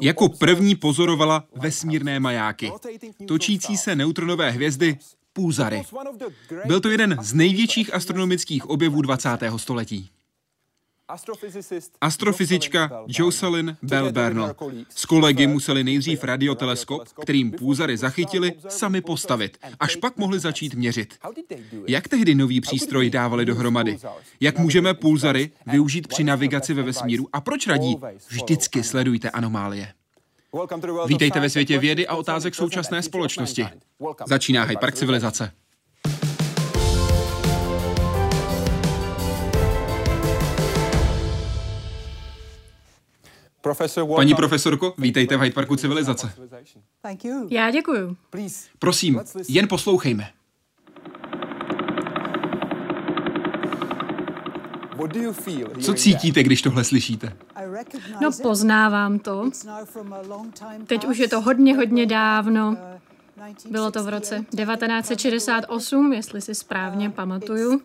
Jako první pozorovala vesmírné majáky, točící se neutronové hvězdy pulzary. Byl to jeden z největších astronomických objevů 20. století. Astrofyzička Jocelyn Bell. Bernal s kolegy museli nejdřív radioteleskop, kterým půzary zachytili, sami postavit, až pak mohli začít měřit. Jak tehdy nový přístroj dávali dohromady? Jak můžeme pulzary využít při navigaci ve vesmíru? A proč radí? Vždycky sledujte anomálie. Vítejte ve světě vědy a otázek současné společnosti. Začíná Hyde Park civilizace. Paní profesorko, vítejte v Hyde Parku civilizace. Já děkuju. Prosím, jen poslouchejme. Co cítíte, když tohle slyšíte? No poznávám to. Teď už je to hodně, hodně dávno. Bylo to v roce 1968, jestli si správně pamatuju.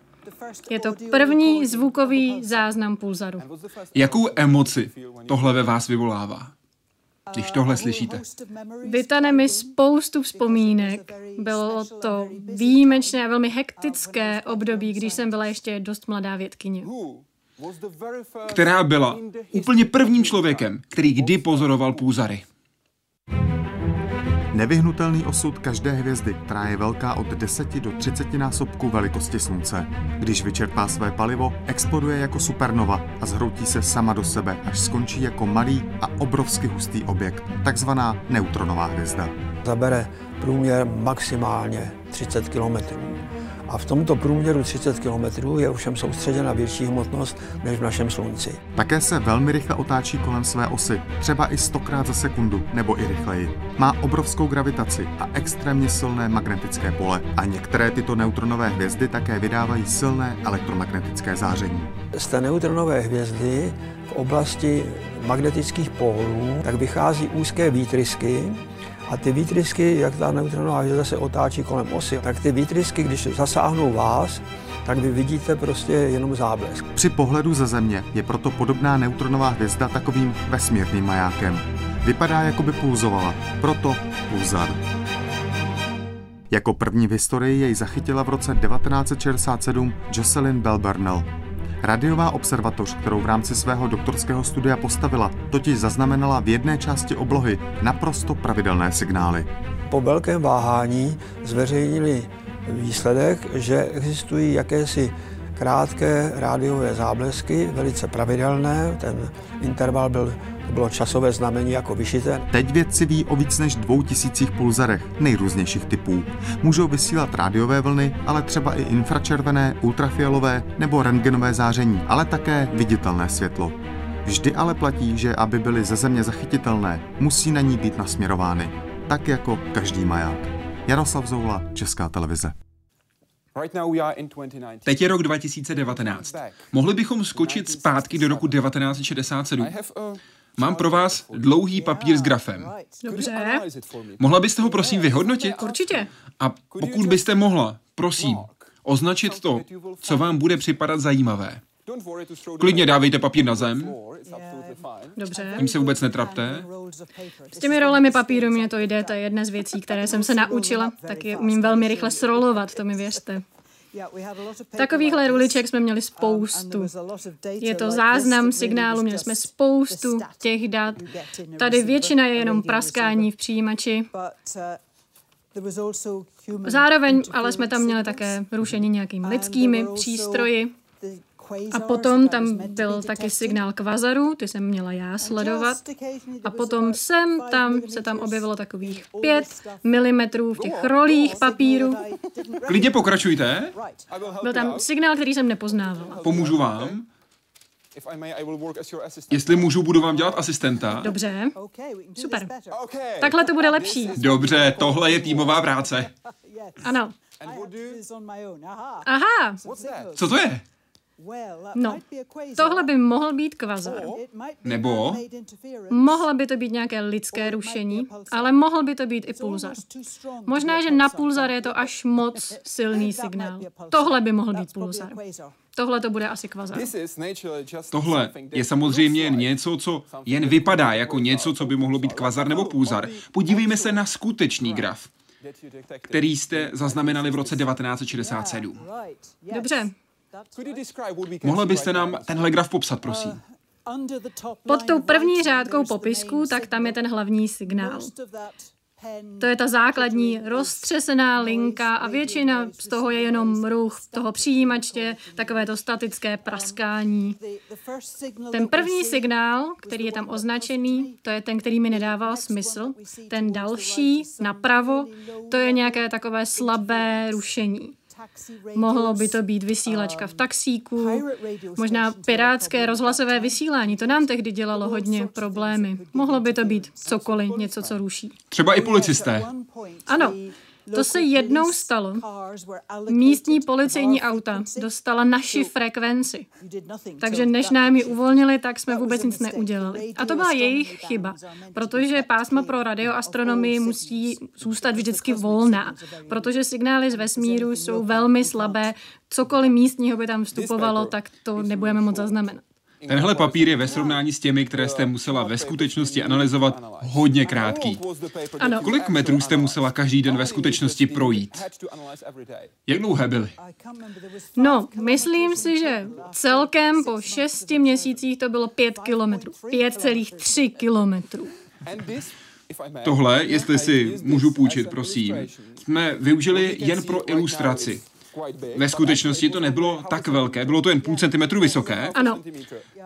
Je to první zvukový záznam pulzaru. Jakou emoci tohle ve vás vyvolává? když tohle slyšíte? Vytane mi spoustu vzpomínek. Bylo to výjimečné a velmi hektické období, když jsem byla ještě dost mladá vědkyně. Která byla úplně prvním člověkem, který kdy pozoroval půzary. Nevyhnutelný osud každé hvězdy, která je velká od 10 do 30 násobků velikosti Slunce. Když vyčerpá své palivo, exploduje jako supernova a zhroutí se sama do sebe, až skončí jako malý a obrovsky hustý objekt, takzvaná neutronová hvězda. Zabere průměr maximálně 30 kilometrů. A v tomto průměru 30 km je ovšem soustředěna větší hmotnost než v našem Slunci. Také se velmi rychle otáčí kolem své osy, třeba i stokrát za sekundu nebo i rychleji. Má obrovskou gravitaci a extrémně silné magnetické pole a některé tyto neutronové hvězdy také vydávají silné elektromagnetické záření. Z té neutronové hvězdy v oblasti magnetických pólů tak vychází úzké výtrysky, a ty výtrysky, jak ta neutronová hvězda se otáčí kolem osy, tak ty výtrysky, když zasáhnou vás, tak vy vidíte prostě jenom záblesk. Při pohledu ze Země je proto podobná neutronová hvězda takovým vesmírným majákem. Vypadá, jako by pulzovala, proto pulzar. Jako první v historii jej zachytila v roce 1967 Jocelyn Bell Burnell. Radiová observatoř, kterou v rámci svého doktorského studia postavila, totiž zaznamenala v jedné části oblohy naprosto pravidelné signály. Po velkém váhání zveřejnili výsledek, že existují jakési krátké rádiové záblesky, velice pravidelné. Ten interval byl bylo časové znamení jako vyšité. Teď vědci ví o víc než dvou tisících pulzarech nejrůznějších typů. Můžou vysílat rádiové vlny, ale třeba i infračervené, ultrafialové nebo rentgenové záření, ale také viditelné světlo. Vždy ale platí, že aby byly ze země zachytitelné, musí na ní být nasměrovány. Tak jako každý maják. Jaroslav Zoula, Česká televize. Teď je rok 2019. Mohli bychom skočit zpátky do roku 1967. Mám pro vás dlouhý papír s grafem. Dobře. Mohla byste ho prosím vyhodnotit? Určitě. A pokud byste mohla, prosím, označit to, co vám bude připadat zajímavé. Klidně dávejte papír na zem. Dobře. Tím se vůbec netrapte. S těmi rolemi papíru mě to jde, to je jedna z věcí, které jsem se naučila. Tak je umím velmi rychle srolovat, to mi věřte. Takovýchhle ruliček jsme měli spoustu. Je to záznam signálu, měli jsme spoustu těch dat. Tady většina je jenom praskání v přijímači. Zároveň ale jsme tam měli také rušení nějakými lidskými přístroji. A potom tam byl taky signál kvazaru, ty jsem měla já sledovat. A potom sem tam se tam objevilo takových pět milimetrů v těch rolích papíru. Klidně pokračujte. Byl tam signál, který jsem nepoznávala. Pomůžu vám. Jestli můžu, budu vám dělat asistenta. Dobře. Super. Takhle to bude lepší. Dobře, tohle je týmová práce. Ano. Aha. Co to je? No, tohle by mohl být kvazar. Nebo? Mohla by to být nějaké lidské rušení, ale mohl by to být i pulzar. Možná, že na pulzar je to až moc silný signál. Tohle by mohl být pulzar. Tohle to bude asi kvazar. Tohle je samozřejmě jen něco, co jen vypadá jako něco, co by mohlo být kvazar nebo pulzar. Podívejme se na skutečný graf, který jste zaznamenali v roce 1967. Dobře, Mohla byste nám tenhle graf popsat, prosím? Pod tou první řádkou popisku, tak tam je ten hlavní signál. To je ta základní roztřesená linka a většina z toho je jenom ruch toho přijímače, takové to statické praskání. Ten první signál, který je tam označený, to je ten, který mi nedával smysl. Ten další, napravo, to je nějaké takové slabé rušení. Mohlo by to být vysílačka v taxíku, možná pirátské rozhlasové vysílání, to nám tehdy dělalo hodně problémy. Mohlo by to být cokoliv, něco, co ruší. Třeba i policisté. Ano, to se jednou stalo. Místní policejní auta dostala naši frekvenci. Takže než nám ji uvolnili, tak jsme vůbec nic neudělali. A to byla jejich chyba, protože pásma pro radioastronomii musí zůstat vždycky volná, protože signály z vesmíru jsou velmi slabé. Cokoliv místního by tam vstupovalo, tak to nebudeme moc zaznamenat. Tenhle papír je ve srovnání s těmi, které jste musela ve skutečnosti analyzovat, hodně krátký. Ano. Kolik metrů jste musela každý den ve skutečnosti projít? Jak dlouhé byly? No, myslím si, že celkem po šesti měsících to bylo pět kilometrů. 5,3 kilometrů. Tohle, jestli si můžu půjčit, prosím, jsme využili jen pro ilustraci. Ve skutečnosti to nebylo tak velké, bylo to jen půl centimetru vysoké. Ano.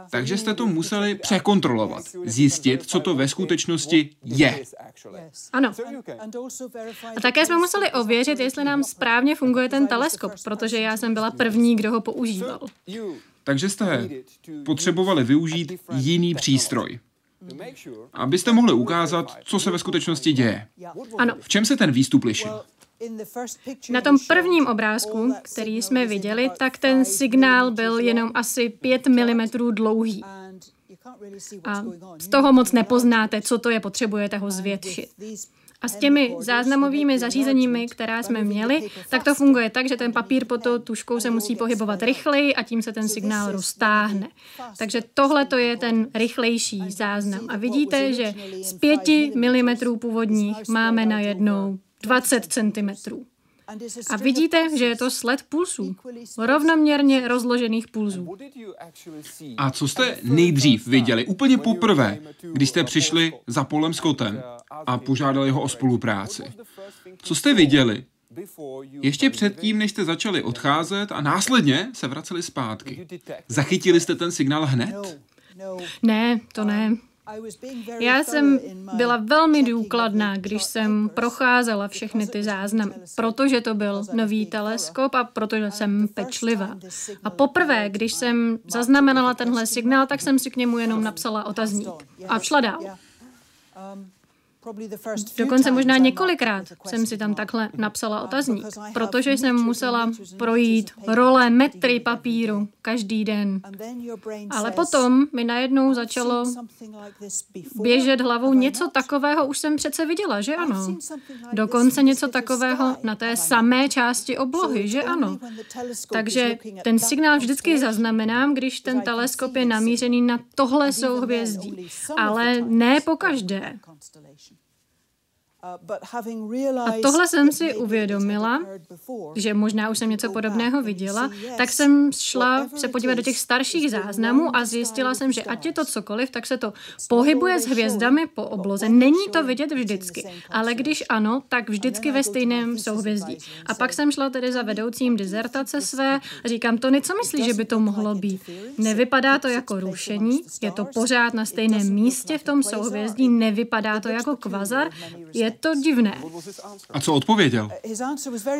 Takže jste to museli překontrolovat, zjistit, co to ve skutečnosti je. Ano. A také jsme museli ověřit, jestli nám správně funguje ten teleskop, protože já jsem byla první, kdo ho používal. Takže jste potřebovali využít jiný přístroj, abyste mohli ukázat, co se ve skutečnosti děje. Ano. V čem se ten výstup lišil? Na tom prvním obrázku, který jsme viděli, tak ten signál byl jenom asi 5 mm dlouhý. A z toho moc nepoznáte, co to je, potřebujete ho zvětšit. A s těmi záznamovými zařízeními, která jsme měli, tak to funguje tak, že ten papír pod tou tuškou se musí pohybovat rychleji a tím se ten signál roztáhne. Takže tohle to je ten rychlejší záznam. A vidíte, že z 5 mm původních máme najednou 20 cm. A vidíte, že je to sled pulsů, rovnoměrně rozložených pulzů. A co jste nejdřív viděli, úplně poprvé, když jste přišli za Polem Scottem a požádali ho o spolupráci? Co jste viděli? Ještě předtím, než jste začali odcházet a následně se vraceli zpátky. Zachytili jste ten signál hned? Ne, to ne. Já jsem byla velmi důkladná, když jsem procházela všechny ty záznamy, protože to byl nový teleskop a protože jsem pečlivá. A poprvé, když jsem zaznamenala tenhle signál, tak jsem si k němu jenom napsala otazník. A šla dál. Dokonce možná několikrát jsem si tam takhle napsala otazník, protože jsem musela projít role metry papíru každý den. Ale potom mi najednou začalo běžet hlavou něco takového, už jsem přece viděla, že ano. Dokonce něco takového na té samé části oblohy, že ano. Takže ten signál vždycky zaznamenám, když ten teleskop je namířený na tohle souhvězdí, ale ne po každé. A tohle jsem si uvědomila, že možná už jsem něco podobného viděla, tak jsem šla se podívat do těch starších záznamů a zjistila jsem, že ať je to cokoliv, tak se to pohybuje s hvězdami po obloze. Není to vidět vždycky, ale když ano, tak vždycky ve stejném souhvězdí. A pak jsem šla tedy za vedoucím dizertace své a říkám, to co myslí, že by to mohlo být? Nevypadá to jako rušení, je to pořád na stejném místě v tom souhvězdí, nevypadá to jako kvazar, je to divné. A co odpověděl?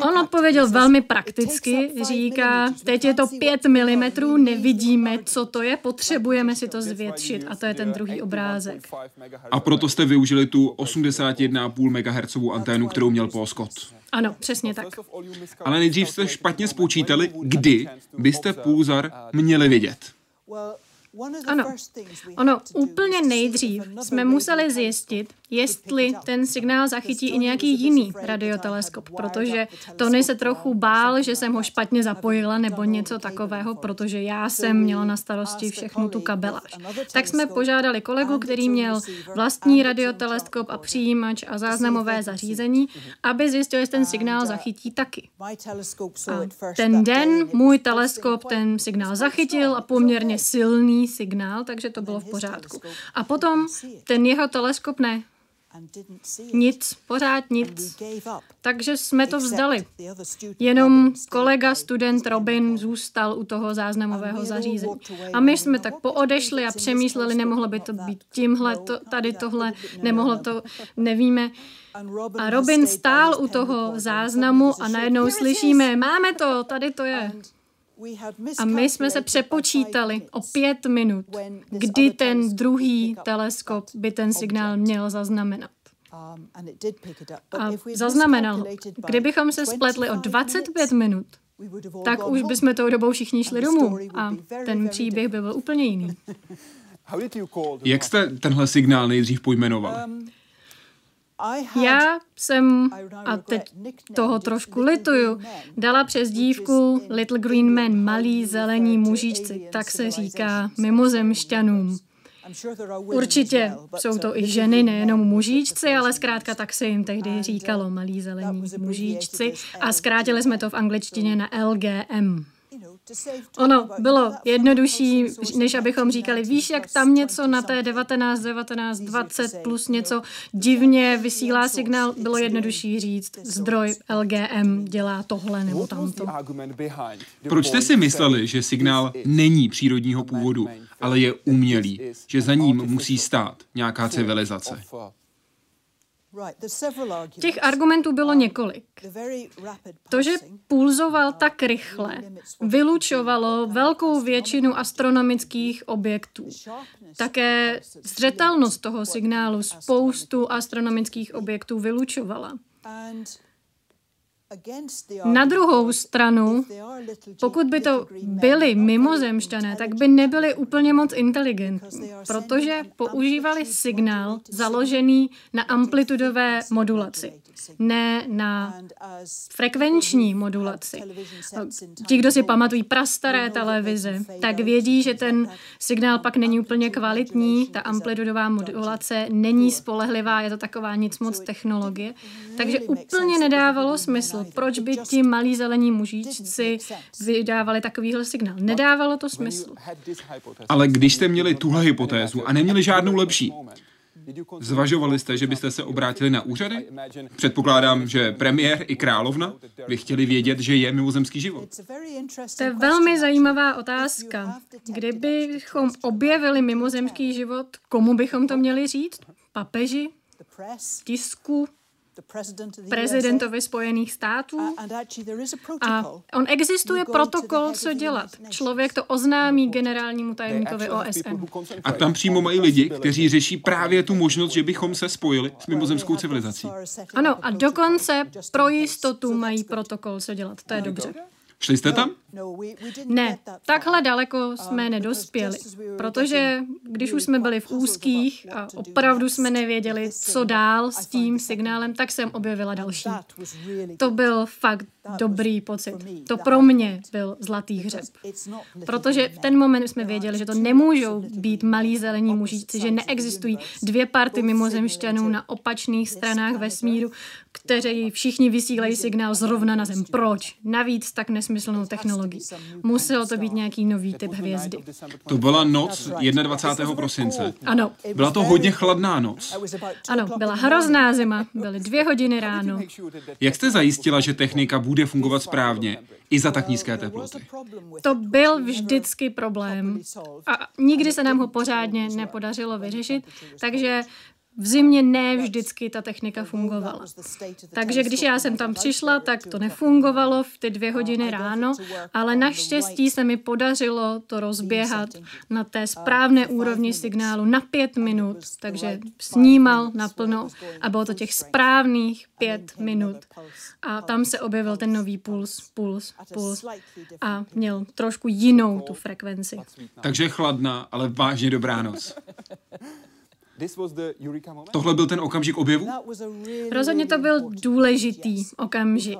On odpověděl velmi prakticky, říká, teď je to 5 mm, nevidíme, co to je, potřebujeme si to zvětšit a to je ten druhý obrázek. A proto jste využili tu 81,5 MHz anténu, kterou měl Paul Scott. Ano, přesně tak. Ale nejdřív jste špatně spočítali, kdy byste pulzar měli vidět. Ano, ono úplně nejdřív jsme museli zjistit, jestli ten signál zachytí i nějaký jiný radioteleskop, protože Tony se trochu bál, že jsem ho špatně zapojila nebo něco takového, protože já jsem měla na starosti všechnu tu kabeláž. Tak jsme požádali kolegu, který měl vlastní radioteleskop a přijímač a záznamové zařízení, aby zjistil, jestli ten signál zachytí taky. A ten den můj teleskop ten signál zachytil a poměrně silný signál, takže to bylo v pořádku. A potom ten jeho teleskop ne. Nic, pořád nic. Takže jsme to vzdali. Jenom kolega, student Robin zůstal u toho záznamového zařízení. A my jsme tak poodešli a přemýšleli, nemohlo by to být tímhle, to, tady tohle, nemohlo to, nevíme. A Robin stál u toho záznamu a najednou slyšíme, máme to, tady to je. A my jsme se přepočítali o pět minut, kdy ten druhý teleskop by ten signál měl zaznamenat. Um, A zaznamenal Kdybychom se spletli o 25 minut, tak už bychom tou dobou všichni šli domů a ten příběh by byl úplně jiný. Jak jste tenhle signál nejdřív pojmenoval? Já jsem, a teď toho trošku lituju, dala přes dívku Little Green Man, malí zelení mužičci, tak se říká mimozemšťanům. Určitě jsou to i ženy, nejenom mužičci, ale zkrátka tak se jim tehdy říkalo malí zelení mužičci. a zkrátili jsme to v angličtině na LGM. Ono bylo jednodušší, než abychom říkali, víš, jak tam něco na té 19, 19, 20 plus něco divně vysílá signál, bylo jednodušší říct, zdroj LGM dělá tohle nebo tamto. Proč jste si mysleli, že signál není přírodního původu, ale je umělý, že za ním musí stát nějaká civilizace? Těch argumentů bylo několik. To, že pulzoval tak rychle, vylučovalo velkou většinu astronomických objektů. Také zřetelnost toho signálu spoustu astronomických objektů vylučovala. Na druhou stranu, pokud by to byli mimozemšťané, tak by nebyli úplně moc inteligentní, protože používali signál založený na amplitudové modulaci ne na frekvenční modulaci. Ti, kdo si pamatují prastaré televize, tak vědí, že ten signál pak není úplně kvalitní, ta amplitudová modulace není spolehlivá, je to taková nic moc technologie. Takže úplně nedávalo smysl, proč by ti malí zelení mužičci vydávali takovýhle signál. Nedávalo to smysl. Ale když jste měli tuhle hypotézu a neměli žádnou lepší, Zvažovali jste, že byste se obrátili na úřady? Předpokládám, že premiér i královna by chtěli vědět, že je mimozemský život. To je velmi zajímavá otázka. Kdybychom objevili mimozemský život, komu bychom to měli říct? Papeži? Tisku? Prezidentovi Spojených států. A on existuje protokol, co dělat. Člověk to oznámí generálnímu tajemníkovi OSN. A tam přímo mají lidi, kteří řeší právě tu možnost, že bychom se spojili s mimozemskou civilizací. Ano, a dokonce pro jistotu mají protokol, co dělat. To je dobře. Šli jste tam? Ne, takhle daleko jsme nedospěli, protože když už jsme byli v úzkých a opravdu jsme nevěděli, co dál s tím signálem, tak jsem objevila další. To byl fakt dobrý pocit. To pro mě byl zlatý hřeb. Protože v ten moment jsme věděli, že to nemůžou být malí zelení mužičci, že neexistují dvě party mimozemšťanů na opačných stranách vesmíru, kteří všichni vysílají signál zrovna na Zem. Proč? Navíc tak nesmyslnou technologii. Muselo to být nějaký nový typ hvězdy. To byla noc 21. prosince. Ano. Byla to hodně chladná noc. Ano, byla hrozná zima. Byly dvě hodiny ráno. Jak jste zajistila, že technika bude fungovat správně i za tak nízké teploty? To byl vždycky problém. A nikdy se nám ho pořádně nepodařilo vyřešit, takže v zimě ne vždycky ta technika fungovala. Takže když já jsem tam přišla, tak to nefungovalo v ty dvě hodiny ráno, ale naštěstí se mi podařilo to rozběhat na té správné úrovni signálu na pět minut, takže snímal naplno a bylo to těch správných pět minut. A tam se objevil ten nový puls, puls, puls a měl trošku jinou tu frekvenci. Takže chladná, ale vážně dobrá noc. Tohle byl ten okamžik objevu? Rozhodně to byl důležitý okamžik,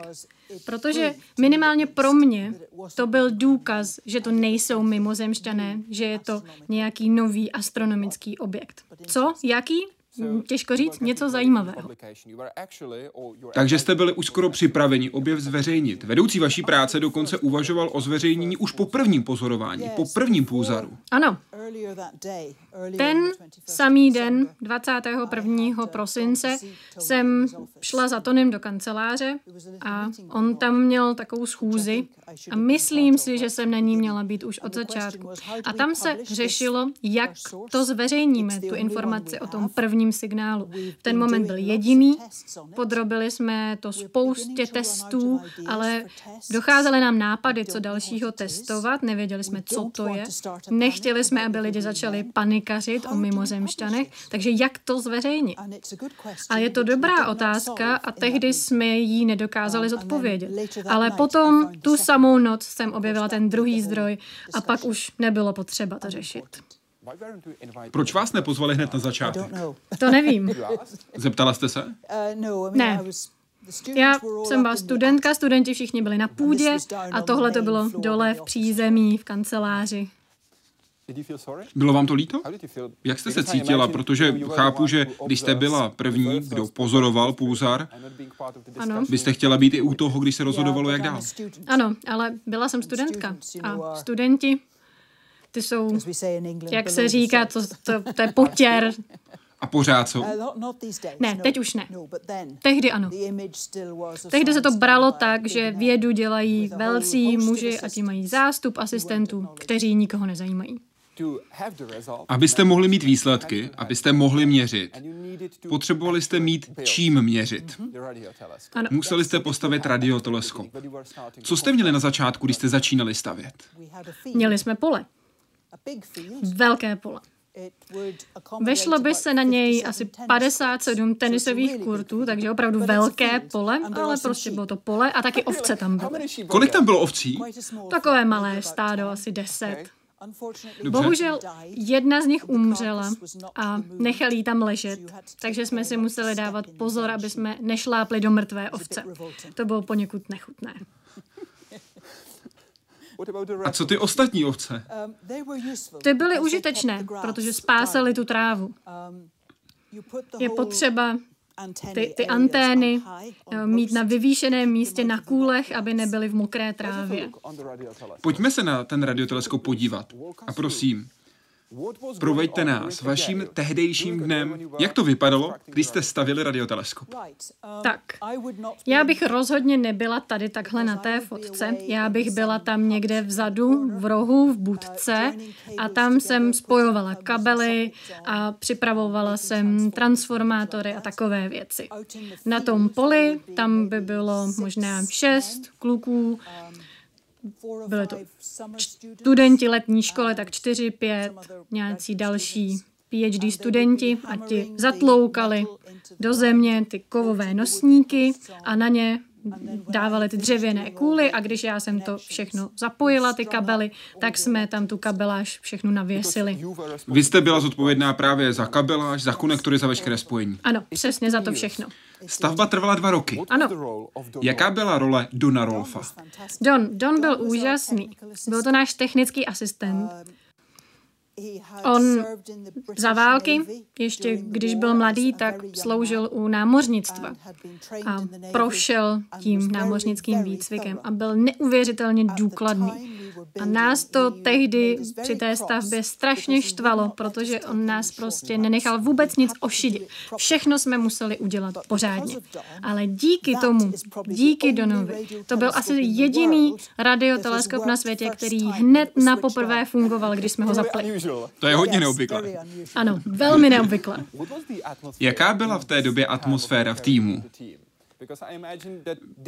protože minimálně pro mě to byl důkaz, že to nejsou mimozemšťané, že je to nějaký nový astronomický objekt. Co? Jaký? Mm, těžko říct, něco zajímavého. Takže jste byli už skoro připraveni objev zveřejnit. Vedoucí vaší práce dokonce uvažoval o zveřejnění už po prvním pozorování, po prvním půzaru. Ano. Ten samý den, 21. prosince, jsem šla za Tonem do kanceláře a on tam měl takovou schůzi a myslím si, že jsem na ní měla být už od začátku. A tam se řešilo, jak to zveřejníme, tu informaci o tom prvním signálu. V ten moment byl jediný, podrobili jsme to spoustě testů, ale docházely nám nápady, co dalšího testovat, nevěděli jsme, co to je. Nechtěli jsme, aby lidi začali panikařit o mimozemšťanech, takže jak to zveřejnit? A je to dobrá otázka a tehdy jsme ji nedokázali zodpovědět. Ale potom tu samou noc jsem objevila ten druhý zdroj a pak už nebylo potřeba to řešit. Proč vás nepozvali hned na začátek? To nevím. Zeptala jste se? Ne. Já jsem byla studentka, studenti všichni byli na půdě a tohle to bylo dole v přízemí, v kanceláři. Bylo vám to líto? Jak jste se cítila? Protože chápu, že když jste byla první, kdo pozoroval půzar, ano. byste chtěla být i u toho, když se rozhodovalo, jak dál. Ano, ale byla jsem studentka a studenti, ty jsou, jak se říká, to, to, to je potěr. A pořád jsou? Ne, teď už ne. Tehdy ano. Tehdy se to bralo tak, že vědu dělají velcí muži a ti mají zástup asistentů, kteří nikoho nezajímají. Abyste mohli mít výsledky, abyste mohli měřit, potřebovali jste mít čím měřit. Ano. Museli jste postavit radioteleskop. Co jste měli na začátku, když jste začínali stavět? Měli jsme pole. Velké pole. Vešlo by se na něj asi 57 tenisových kurtů, takže opravdu velké pole, ale prostě bylo to pole a taky ovce tam byly. Kolik tam bylo ovcí? Takové malé stádo, asi 10. Bohužel jedna z nich umřela a nechali ji tam ležet, takže jsme si museli dávat pozor, aby jsme nešlápli do mrtvé ovce. To bylo poněkud nechutné. A co ty ostatní ovce? Ty byly užitečné, protože spásali tu trávu. Je potřeba ty, ty antény eh, mít na vyvýšeném místě na kůlech, aby nebyly v mokré trávě. Pojďme se na ten radioteleskop podívat. A prosím, Proveďte nás vaším tehdejším dnem. Jak to vypadalo, když jste stavili radioteleskop? Tak, já bych rozhodně nebyla tady takhle na té fotce. Já bych byla tam někde vzadu, v rohu, v budce a tam jsem spojovala kabely a připravovala jsem transformátory a takové věci. Na tom poli tam by bylo možná šest kluků, byly to studenti letní školy, tak čtyři, pět, nějací další PhD studenti a ti zatloukali do země ty kovové nosníky a na ně dávali ty dřevěné kůly a když já jsem to všechno zapojila, ty kabely, tak jsme tam tu kabeláž všechno navěsili. Vy jste byla zodpovědná právě za kabeláž, za konektory, za veškeré spojení. Ano, přesně za to všechno. Stavba trvala dva roky. Ano. Jaká byla role Dona Rolfa? Don, Don byl úžasný. Byl to náš technický asistent. On za války, ještě když byl mladý, tak sloužil u námořnictva a prošel tím námořnickým výcvikem a byl neuvěřitelně důkladný. A nás to tehdy při té stavbě strašně štvalo, protože on nás prostě nenechal vůbec nic ošidit. Všechno jsme museli udělat pořádně. Ale díky tomu, díky Donovi, to byl asi jediný radioteleskop na světě, který hned na poprvé fungoval, když jsme ho zapli. To je hodně neobvyklé. Ano, velmi neobvyklé. Jaká byla v té době atmosféra v týmu?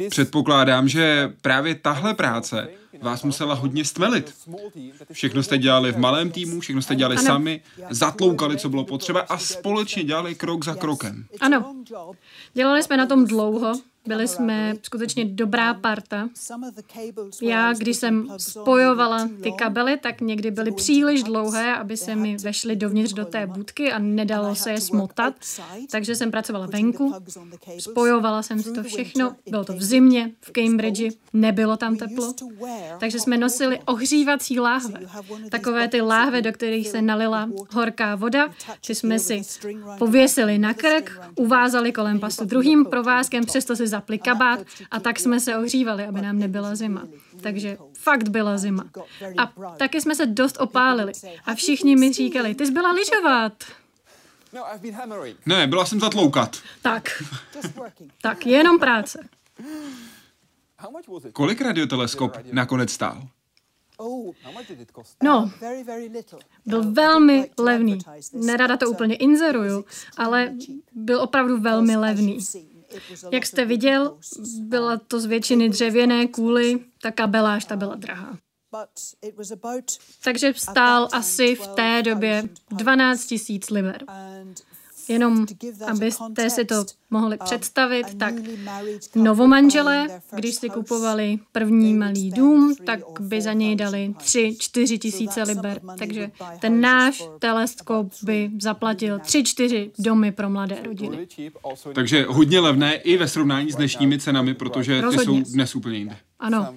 Předpokládám, že právě tahle práce vás musela hodně stmelit. Všechno jste dělali v malém týmu, všechno jste dělali ano. sami, zatloukali, co bylo potřeba a společně dělali krok za krokem. Ano, dělali jsme na tom dlouho, byli jsme skutečně dobrá parta. Já, když jsem spojovala ty kabely, tak někdy byly příliš dlouhé, aby se mi vešly dovnitř do té budky a nedalo se je smotat. Takže jsem pracovala venku, spojovala jsem to všechno. Bylo to v zimě, v Cambridge, nebylo tam teplo. Takže jsme nosili ohřívací láhve. Takové ty láhve, do kterých se nalila horká voda, ty jsme si pověsili na krk, uvázali kolem pasu druhým provázkem, přesto si zapli kabát a tak jsme se ohřívali, aby nám nebyla zima. Takže fakt byla zima. A taky jsme se dost opálili. A všichni mi říkali, ty jsi byla lyžovat. Ne, byla jsem zatloukat. Tak. tak, jenom práce. Kolik radioteleskop nakonec stál? No, byl velmi levný. Nerada to úplně inzeruju, ale byl opravdu velmi levný. Jak jste viděl, byla to z většiny dřevěné kůly, ta kabeláž ta byla drahá. Takže stál asi v té době 12 tisíc liber. Jenom abyste si to mohli představit, tak novomanželé, když si kupovali první malý dům, tak by za něj dali 3-4 tisíce liber. Takže ten náš teleskop by zaplatil 3-4 domy pro mladé rodiny. Takže hodně levné i ve srovnání s dnešními cenami, protože ty jsou dnes úplně jinde. Ano.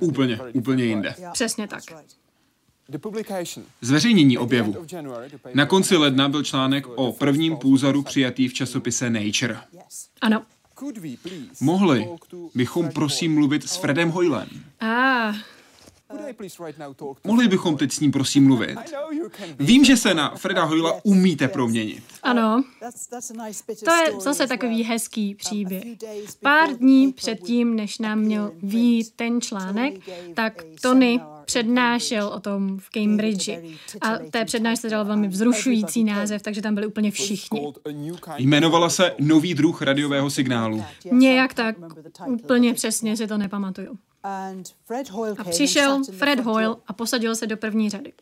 úplně, úplně jinde. Přesně tak. Zveřejnění objevu. Na konci ledna byl článek o prvním půzoru přijatý v časopise Nature. Ano. Mohli bychom prosím mluvit s Fredem Hoylem. Ah. Mohli bychom teď s ním prosím mluvit. Vím, že se na Freda Hoyla umíte proměnit. Ano. To je zase takový hezký příběh. Pár dní předtím, než nám měl výjít ten článek, tak Tony přednášel o tom v Cambridge. A té přednášce dal velmi vzrušující název, takže tam byli úplně všichni. Jmenovala se Nový druh radiového signálu. Nějak tak, úplně přesně si to nepamatuju. A přišel Fred Hoyle a posadil se do první řady.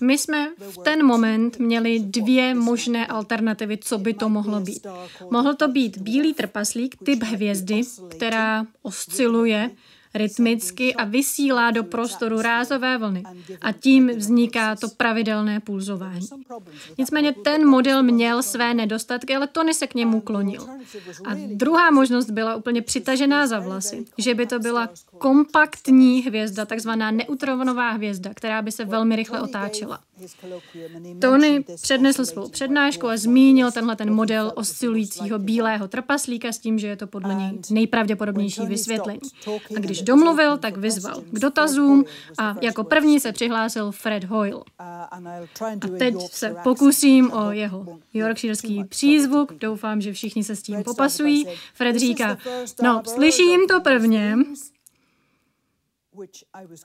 My jsme v ten moment měli dvě možné alternativy, co by to mohlo být. Mohl to být bílý trpaslík, typ hvězdy, která osciluje rytmicky a vysílá do prostoru rázové vlny a tím vzniká to pravidelné pulzování. Nicméně ten model měl své nedostatky, ale Tony se k němu klonil. A druhá možnost byla úplně přitažená za vlasy, že by to byla kompaktní hvězda, takzvaná neutronová hvězda, která by se velmi rychle otáčela. Tony přednesl svou přednášku a zmínil tenhle ten model oscilujícího bílého trpaslíka s tím, že je to podle něj nejpravděpodobnější vysvětlení. A když domluvil, tak vyzval k dotazům a jako první se přihlásil Fred Hoyle. A teď se pokusím o jeho yorkshireský přízvuk, doufám, že všichni se s tím popasují. Fred říká, no, slyším to prvně,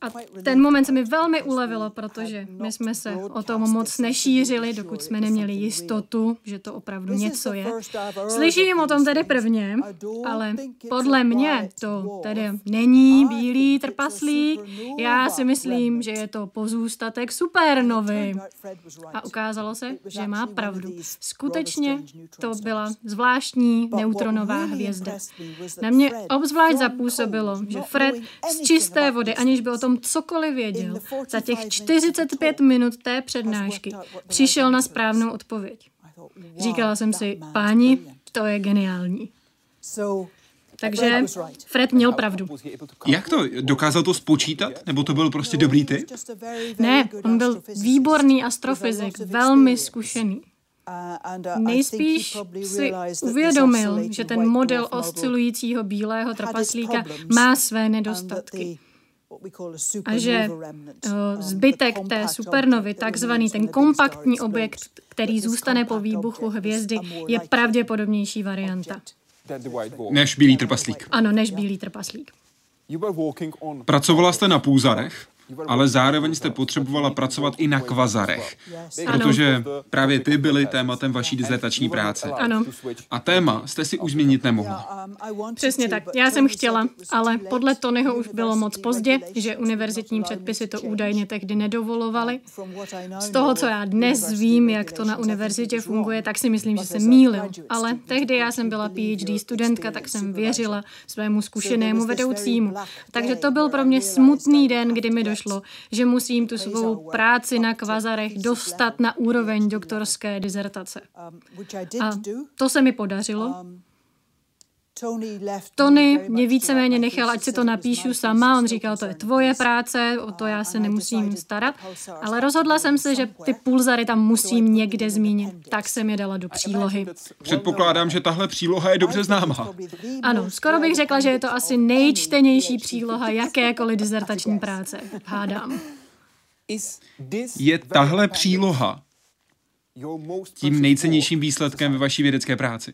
a ten moment se mi velmi ulevilo, protože my jsme se o tom moc nešířili, dokud jsme neměli jistotu, že to opravdu něco je. Slyším o tom tedy prvně, ale podle mě to tedy není bílý trpaslík. Já si myslím, že je to pozůstatek supernovy. A ukázalo se, že má pravdu. Skutečně to byla zvláštní neutronová hvězda. Na mě obzvlášť zapůsobilo, že Fred z čisté vody, aniž by o tom cokoliv věděl, za těch 45 minut té přednášky přišel na správnou odpověď. Říkala jsem si, páni, to je geniální. Takže Fred měl pravdu. Jak to? Dokázal to spočítat? Nebo to byl prostě dobrý typ? Ne, on byl výborný astrofyzik, velmi zkušený. Nejspíš si uvědomil, že ten model oscilujícího bílého trpaslíka má své nedostatky. A že zbytek té supernovy, takzvaný ten kompaktní objekt, který zůstane po výbuchu hvězdy, je pravděpodobnější varianta. Než bílý trpaslík. Ano, než bílý trpaslík. Pracovala jste na půzarech? Ale zároveň jste potřebovala pracovat i na kvazarech, protože právě ty byly tématem vaší dizertační práce. Ano. A téma jste si už změnit nemohla. Přesně tak. Já jsem chtěla, ale podle Tonyho už bylo moc pozdě, že univerzitní předpisy to údajně tehdy nedovolovaly. Z toho, co já dnes vím, jak to na univerzitě funguje, tak si myslím, že se mýlil. Ale tehdy já jsem byla PhD studentka, tak jsem věřila svému zkušenému vedoucímu. Takže to byl pro mě smutný den, kdy mi do došlo, že musím tu svou práci na kvazarech dostat na úroveň doktorské dizertace. A to se mi podařilo. Tony mě víceméně nechal, ať si to napíšu sama. On říkal, to je tvoje práce, o to já se nemusím starat. Ale rozhodla jsem se, že ty pulzary tam musím někde zmínit. Tak jsem je dala do přílohy. Předpokládám, že tahle příloha je dobře známá. Ano, skoro bych řekla, že je to asi nejčtenější příloha jakékoliv dizertační práce. Hádám. Je tahle příloha tím nejcennějším výsledkem ve vaší vědecké práci?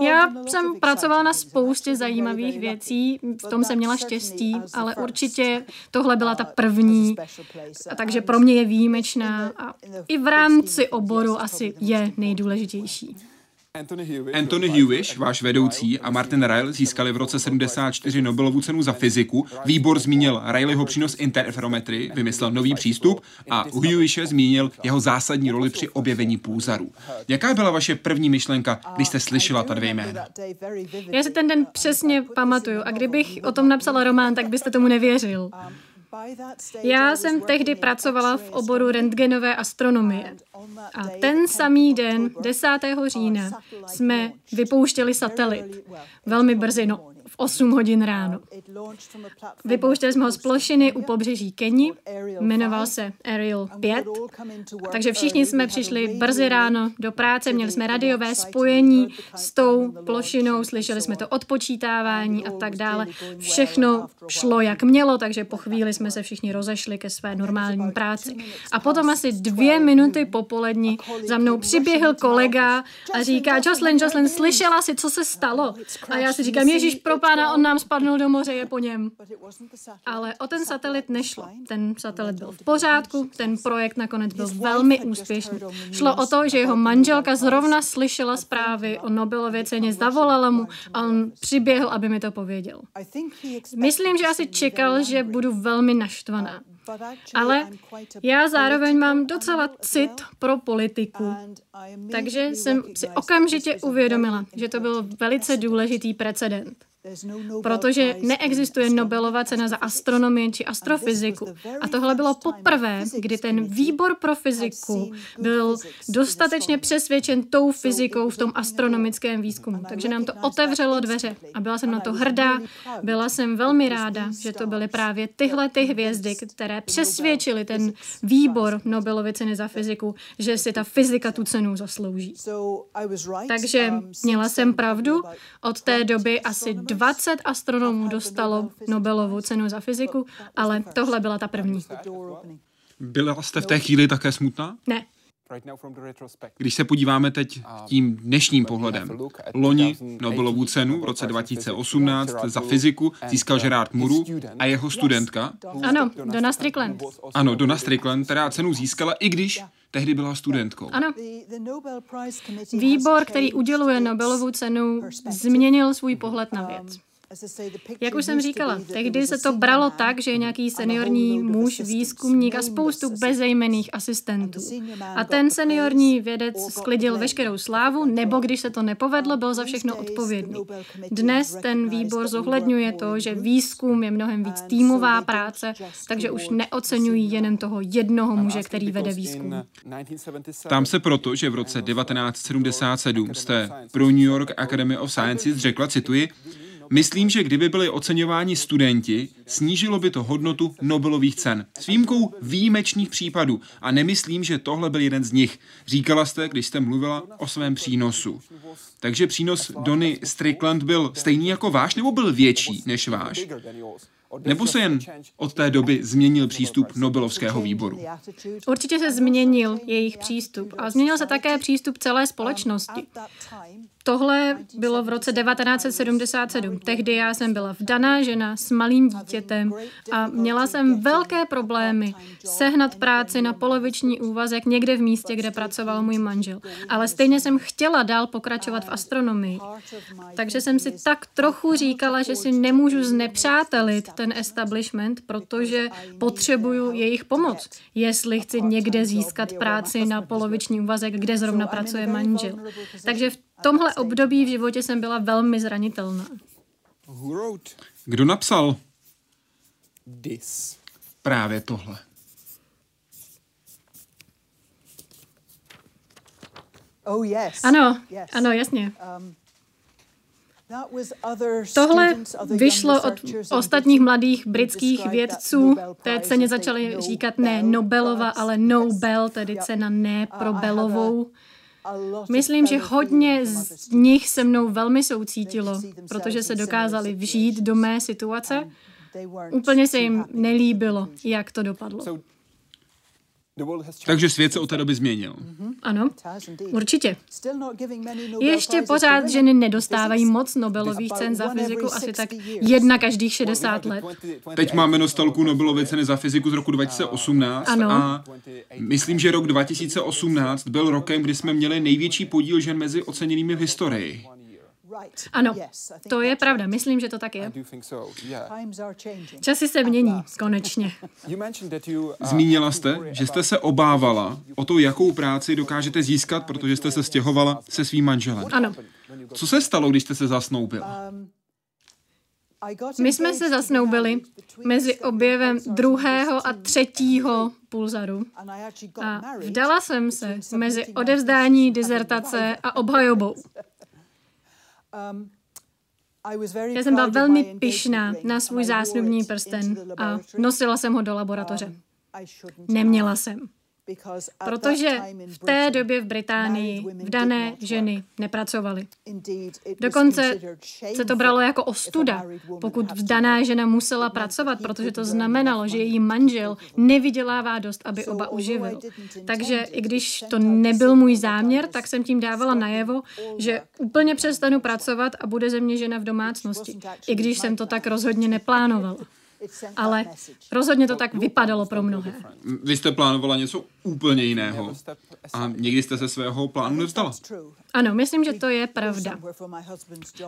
Já jsem pracovala na spoustě zajímavých věcí, v tom jsem měla štěstí, ale určitě tohle byla ta první, takže pro mě je výjimečná a i v rámci oboru asi je nejdůležitější. Anthony Hewish, váš vedoucí, a Martin Ryle získali v roce 74 Nobelovu cenu za fyziku. Výbor zmínil Rileyho přínos interferometry, vymyslel nový přístup a u Hewishe zmínil jeho zásadní roli při objevení půzarů. Jaká byla vaše první myšlenka, když jste slyšela ta dvě jména? Já si ten den přesně pamatuju a kdybych o tom napsala román, tak byste tomu nevěřil. Já jsem tehdy pracovala v oboru rentgenové astronomie. A ten samý den, 10. října, jsme vypouštěli satelit. Velmi brzy, no v 8 hodin ráno. Vypouštěli jsme ho z plošiny u pobřeží Keni, jmenoval se Ariel 5, takže všichni jsme přišli brzy ráno do práce, měli jsme radiové spojení s tou plošinou, slyšeli jsme to odpočítávání a tak dále. Všechno šlo jak mělo, takže po chvíli jsme se všichni rozešli ke své normální práci. A potom asi dvě minuty popolední za mnou přiběhl kolega a říká, Jocelyn, Jocelyn, slyšela si, co se stalo? A já si říkám, Ježíš, pro pána, on nám spadnul do moře, je po něm. Ale o ten satelit nešlo. Ten satelit byl v pořádku, ten projekt nakonec byl velmi úspěšný. Šlo o to, že jeho manželka zrovna slyšela zprávy o Nobelově ceně, zavolala mu a on přiběhl, aby mi to pověděl. Myslím, že asi čekal, že budu velmi naštvaná. Ale já zároveň mám docela cit pro politiku. Takže jsem si okamžitě uvědomila, že to byl velice důležitý precedent. No Protože neexistuje Nobelova cena za astronomii či astrofyziku. A tohle bylo poprvé, kdy ten výbor pro fyziku byl dostatečně přesvědčen tou fyzikou v tom astronomickém výzkumu. Takže nám to otevřelo dveře a byla jsem na to hrdá. Byla jsem velmi ráda, že to byly právě tyhle ty hvězdy, které přesvědčily ten výbor Nobelovy ceny za fyziku, že si ta fyzika tu cenu zaslouží. Takže um, měla jsem pravdu. Od té doby asi 20 astronomů dostalo Nobelovu cenu za fyziku, ale tohle byla ta první. Byla jste v té chvíli také smutná? Ne. Když se podíváme teď tím dnešním pohledem, loni Nobelovu cenu v roce 2018 za fyziku získal Gerard Muru a jeho studentka. Ano, Donna Strickland. Ano, Donna Strickland, která cenu získala, i když tehdy byla studentkou. Ano. Výbor, který uděluje Nobelovu cenu, změnil svůj pohled na věc. Jak už jsem říkala, tehdy se to bralo tak, že je nějaký seniorní muž, výzkumník a spoustu bezejmených asistentů. A ten seniorní vědec sklidil veškerou slávu, nebo když se to nepovedlo, byl za všechno odpovědný. Dnes ten výbor zohledňuje to, že výzkum je mnohem víc týmová práce, takže už neocenují jen toho jednoho muže, který vede výzkum. Tam se proto, že v roce 1977 jste pro New York Academy of Sciences řekla, cituji, Myslím, že kdyby byli oceňováni studenti, snížilo by to hodnotu Nobelových cen. S výjimkou výjimečných případů. A nemyslím, že tohle byl jeden z nich. Říkala jste, když jste mluvila o svém přínosu. Takže přínos Donny Strickland byl stejný jako váš, nebo byl větší než váš? Nebo se jen od té doby změnil přístup Nobelovského výboru? Určitě se změnil jejich přístup a změnil se také přístup celé společnosti. Tohle bylo v roce 1977. Tehdy já jsem byla vdaná žena s malým dítětem a měla jsem velké problémy sehnat práci na poloviční úvazek někde v místě, kde pracoval můj manžel. Ale stejně jsem chtěla dál pokračovat v astronomii. Takže jsem si tak trochu říkala, že si nemůžu znepřátelit ten establishment, protože potřebuju jejich pomoc, jestli chci někde získat práci na poloviční úvazek, kde zrovna pracuje manžel. Takže v tomhle období v životě jsem byla velmi zranitelná. Kdo napsal právě tohle? Oh, ano, ano, jasně. Tohle vyšlo od ostatních mladých britských vědců. Té ceně začali říkat ne Nobelova, ale Nobel, tedy cena ne pro Belovou. Myslím, že hodně z nich se mnou velmi soucítilo, protože se dokázali vžít do mé situace. Úplně se jim nelíbilo, jak to dopadlo. Takže svět se od té doby změnil. Ano, určitě. Ještě pořád ženy nedostávají moc Nobelových cen za fyziku, asi tak jedna každých 60 let. Teď máme nostalku Nobelovy ceny za fyziku z roku 2018 ano. a myslím, že rok 2018 byl rokem, kdy jsme měli největší podíl žen mezi oceněnými v historii. Ano, to je pravda. Myslím, že to tak je. Časy se mění, konečně. Uh, Zmínila jste, že jste se obávala o to, jakou práci dokážete získat, protože jste se stěhovala se svým manželem. Ano. Co se stalo, když jste se zasnoubila? Um, My jsme se zasnoubili mezi objevem druhého a třetího pulzaru a vdala jsem se mezi odevzdání dizertace a obhajobou. Um, Já jsem byla velmi pyšná na svůj zásnubní prsten a nosila jsem ho do laboratoře. Um, Neměla jsem. Protože v té době v Británii vdané ženy nepracovaly. Dokonce se to bralo jako ostuda, pokud vdaná žena musela pracovat, protože to znamenalo, že její manžel nevydělává dost, aby oba uživil. Takže i když to nebyl můj záměr, tak jsem tím dávala najevo, že úplně přestanu pracovat a bude ze mě žena v domácnosti, i když jsem to tak rozhodně neplánovala ale rozhodně to tak vypadalo pro mnohé. Vy jste plánovala něco úplně jiného a někdy jste se svého plánu nevzdala. Ano, myslím, že to je pravda.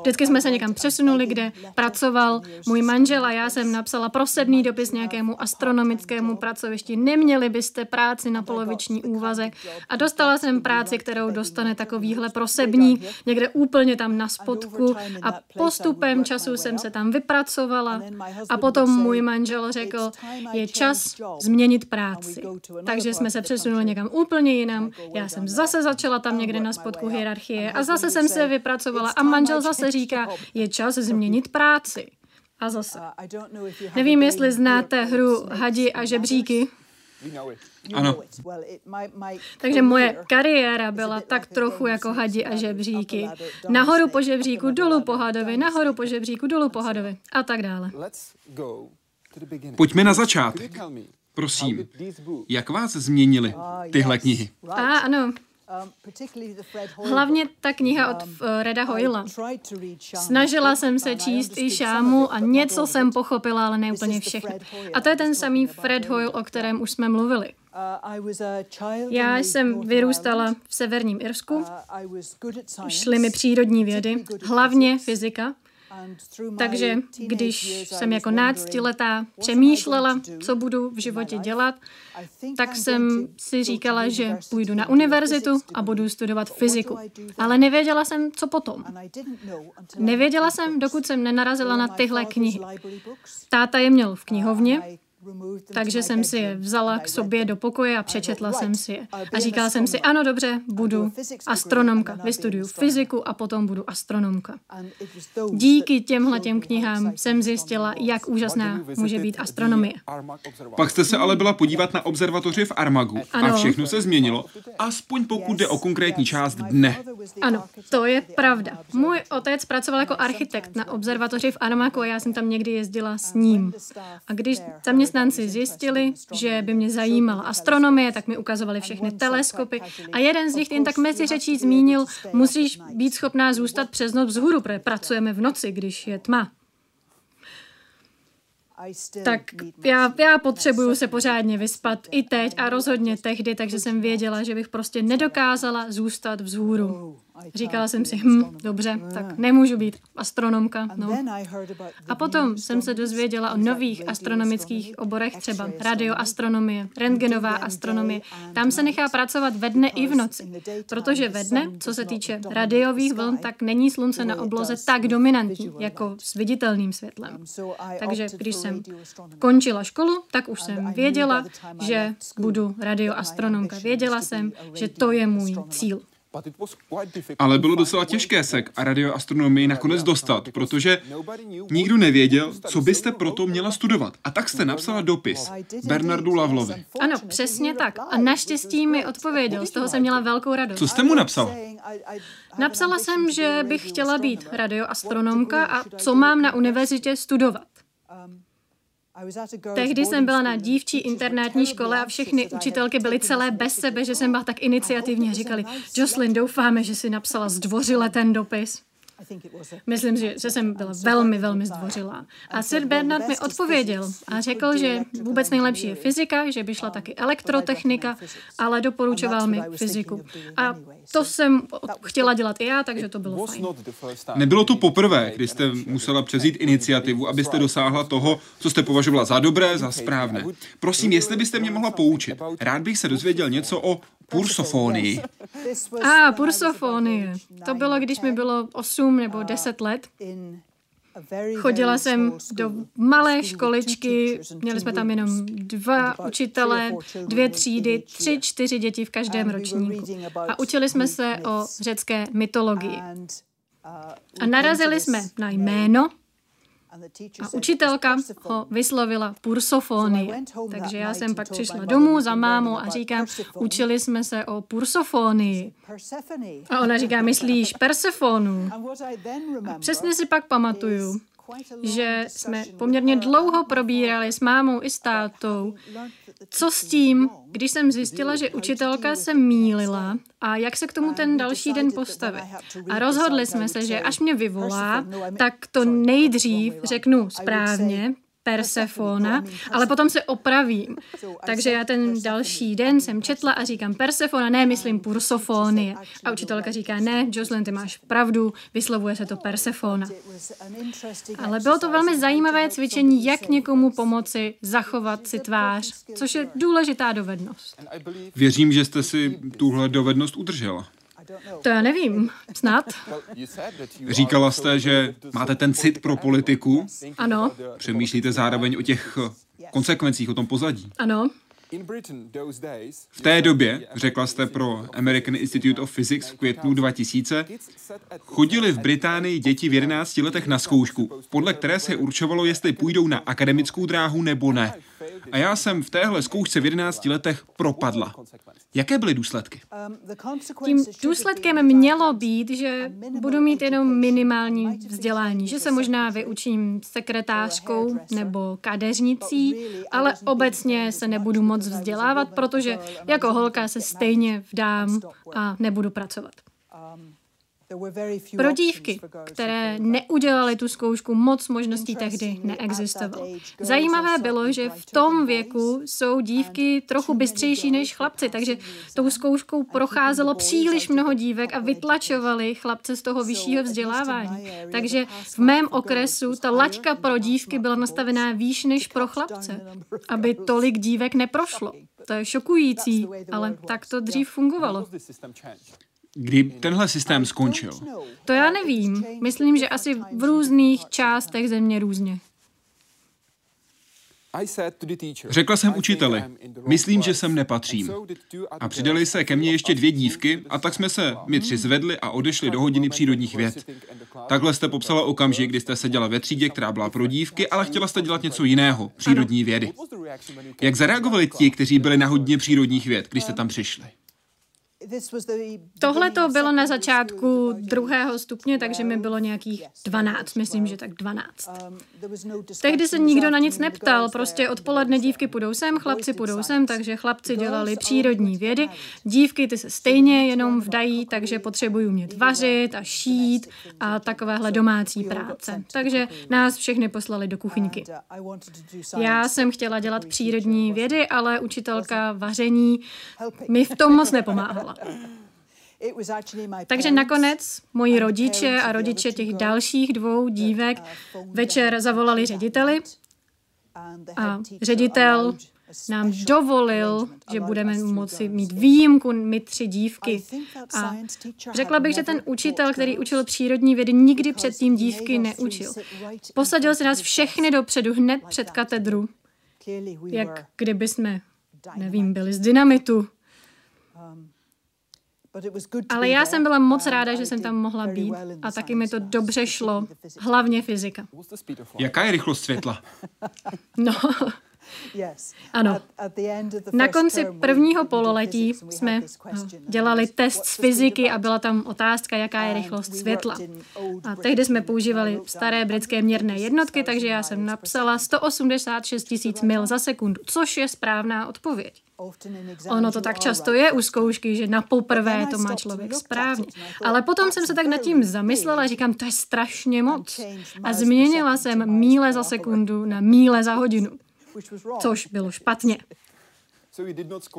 Vždycky jsme se někam přesunuli, kde pracoval můj manžel a já jsem napsala prosebný dopis nějakému astronomickému pracovišti. Neměli byste práci na poloviční úvazek. A dostala jsem práci, kterou dostane takovýhle prosebník, někde úplně tam na spodku a postupem času jsem se tam vypracovala a potom můj manžel řekl, je čas změnit práci. Takže jsme se přesunuli někam úplně jinam. Já jsem zase začala tam někde na spodku hierarchie hierarchie a zase jsem se vypracovala a manžel zase říká, je čas změnit práci. A zase. Nevím, jestli znáte hru Hadi a žebříky. Ano. Takže moje kariéra byla tak trochu jako hadi a žebříky. Nahoru po žebříku, dolů po hadovi, nahoru po žebříku, dolů po hadovi a tak dále. Pojďme na začátek. Prosím, jak vás změnily tyhle knihy? A ano, Hlavně ta kniha od Reda Hoyla. Snažila jsem se číst i šámu a něco jsem pochopila, ale ne úplně všechno. A to je ten samý Fred Hoyle, o kterém už jsme mluvili. Já jsem vyrůstala v severním Irsku, šly mi přírodní vědy, hlavně fyzika. Takže když jsem jako náctiletá přemýšlela, co budu v životě dělat, tak jsem si říkala, že půjdu na univerzitu a budu studovat fyziku. Ale nevěděla jsem, co potom. Nevěděla jsem, dokud jsem nenarazila na tyhle knihy. Táta je měl v knihovně Takže jsem si je vzala k sobě do pokoje a přečetla jsem si je. A říkala jsem si, ano dobře, budu astronomka, vystuduju fyziku a potom budu astronomka. Díky těmhle těm knihám jsem zjistila, jak úžasná může být astronomie. Pak jste se ale byla podívat na observatoři v Armagu a všechno se změnilo, aspoň pokud jde o konkrétní část dne. Ano, to je pravda. Můj otec pracoval jako architekt na observatoři v Armagu a já jsem tam někdy jezdila s ním. A když zaměstnanci zjistili, že by mě zajímala astronomie, tak mi ukazovali všechny teleskopy a jeden z nich jen tak mezi řečí zmínil, musíš být schopná zůstat přes noc vzhůru, protože pracujeme v noci, když je tma. Tak já, já potřebuju se pořádně vyspat i teď a rozhodně tehdy, takže jsem věděla, že bych prostě nedokázala zůstat vzhůru. Říkala jsem si, hm, dobře, tak nemůžu být astronomka. No. A potom jsem se dozvěděla o nových astronomických oborech, třeba radioastronomie, rentgenová astronomie. Tam se nechá pracovat ve dne i v noci, protože ve dne, co se týče radiových vln, tak není slunce na obloze tak dominantní, jako s viditelným světlem. Takže když jsem končila školu, tak už jsem věděla, že budu radioastronomka. Věděla jsem, že to je můj cíl. Ale bylo docela těžké se k radioastronomii nakonec dostat, protože nikdo nevěděl, co byste proto měla studovat. A tak jste napsala dopis Bernardu Lavlovi. Ano, přesně tak. A naštěstí mi odpověděl, z toho jsem měla velkou radost. Co jste mu napsala? Napsala jsem, že bych chtěla být radioastronomka a co mám na univerzitě studovat. Tehdy jsem byla na dívčí internátní škole a všechny učitelky byly celé bez sebe, že jsem byla tak iniciativně. Říkali, Jocelyn, doufáme, že si napsala zdvořile ten dopis. Myslím, že, že jsem byla velmi, velmi zdvořilá. A Sir Bernard mi odpověděl a řekl, že vůbec nejlepší je fyzika, že by šla taky elektrotechnika, ale doporučoval mi fyziku. A to jsem chtěla dělat i já, takže to bylo fajn. Nebylo to poprvé, kdy jste musela přezít iniciativu, abyste dosáhla toho, co jste považovala za dobré, za správné. Prosím, jestli byste mě mohla poučit. Rád bych se dozvěděl něco o pursofonii. A, ah, pursofonie. To bylo, když mi bylo 8 nebo 10 let. Chodila jsem do malé školičky, měli jsme tam jenom dva učitele, dvě třídy, tři, čtyři děti v každém ročníku. A učili jsme se o řecké mytologii. A narazili jsme na jméno, a učitelka ho vyslovila pursofonie. Takže já jsem pak přišla domů za mámou a říkám, učili jsme se o pursofonii. A ona říká, myslíš Persefonu? A přesně si pak pamatuju, že jsme poměrně dlouho probírali s mámou i s tátou, co s tím, když jsem zjistila, že učitelka se mýlila a jak se k tomu ten další den postavit. A rozhodli jsme se, že až mě vyvolá, tak to nejdřív řeknu správně, Persefona, ale potom se opravím. Takže já ten další den jsem četla a říkám Persefona, ne, myslím Pursofonie. A učitelka říká, ne, Jocelyn, ty máš pravdu, vyslovuje se to Persefona. Ale bylo to velmi zajímavé cvičení, jak někomu pomoci zachovat si tvář, což je důležitá dovednost. Věřím, že jste si tuhle dovednost udržela. To já nevím, snad. Říkala jste, že máte ten cit pro politiku. Ano. Přemýšlíte zároveň o těch konsekvencích, o tom pozadí. Ano. V té době, řekla jste pro American Institute of Physics v květnu 2000, chodili v Británii děti v 11 letech na zkoušku, podle které se určovalo, jestli půjdou na akademickou dráhu nebo ne. A já jsem v téhle zkoušce v 11 letech propadla. Jaké byly důsledky? Tím důsledkem mělo být, že budu mít jenom minimální vzdělání, že se možná vyučím sekretářkou nebo kadeřnicí, ale obecně se nebudu moc vzdělávat, protože jako holka se stejně vdám a nebudu pracovat. Pro dívky, které neudělaly tu zkoušku, moc možností tehdy neexistovalo. Zajímavé bylo, že v tom věku jsou dívky trochu bystřejší než chlapci, takže tou zkouškou procházelo příliš mnoho dívek a vytlačovali chlapce z toho vyššího vzdělávání. Takže v mém okresu ta laťka pro dívky byla nastavená výš než pro chlapce, aby tolik dívek neprošlo. To je šokující, ale tak to dřív fungovalo. Kdy tenhle systém skončil? To já nevím. Myslím, že asi v různých částech země různě. Řekla jsem učiteli, myslím, že sem nepatřím. A přidali se ke mně ještě dvě dívky a tak jsme se my tři zvedli a odešli do hodiny přírodních věd. Takhle jste popsala okamžik, kdy jste seděla ve třídě, která byla pro dívky, ale chtěla jste dělat něco jiného, přírodní vědy. Jak zareagovali ti, kteří byli na hodně přírodních věd, když jste tam přišli? Tohle to bylo na začátku druhého stupně, takže mi bylo nějakých 12, myslím, že tak 12. Tehdy se nikdo na nic neptal, prostě odpoledne dívky půjdou sem, chlapci půjdou sem, takže chlapci dělali přírodní vědy, dívky ty se stejně jenom vdají, takže potřebují umět vařit a šít a takovéhle domácí práce. Takže nás všechny poslali do kuchyňky. Já jsem chtěla dělat přírodní vědy, ale učitelka vaření mi v tom moc nepomáhala dělala. Takže nakonec moji rodiče a rodiče těch dalších dvou dívek večer zavolali řediteli a ředitel nám dovolil, že budeme moci mít výjimku, my tři dívky. A řekla bych, že ten učitel, který učil přírodní vědy, nikdy předtím dívky neučil. Posadil se nás všechny dopředu, hned před katedru, jak kdyby jsme, nevím, byli z dynamitu. Ale já jsem byla moc ráda, že jsem tam mohla být a taky mi to dobře šlo, hlavně fyzika. Jaká je rychlost světla? No, ano. Na konci prvního pololetí jsme dělali test z fyziky a byla tam otázka, jaká je rychlost světla. A tehdy jsme používali staré britské měrné jednotky, takže já jsem napsala 186 tisíc mil za sekundu, což je správná odpověď. Ono to tak často je u zkoušky, že na poprvé to má člověk správně. Ale potom jsem se tak nad tím zamyslela a říkám, to je strašně moc. A změnila jsem míle za sekundu na míle za hodinu což bylo špatně.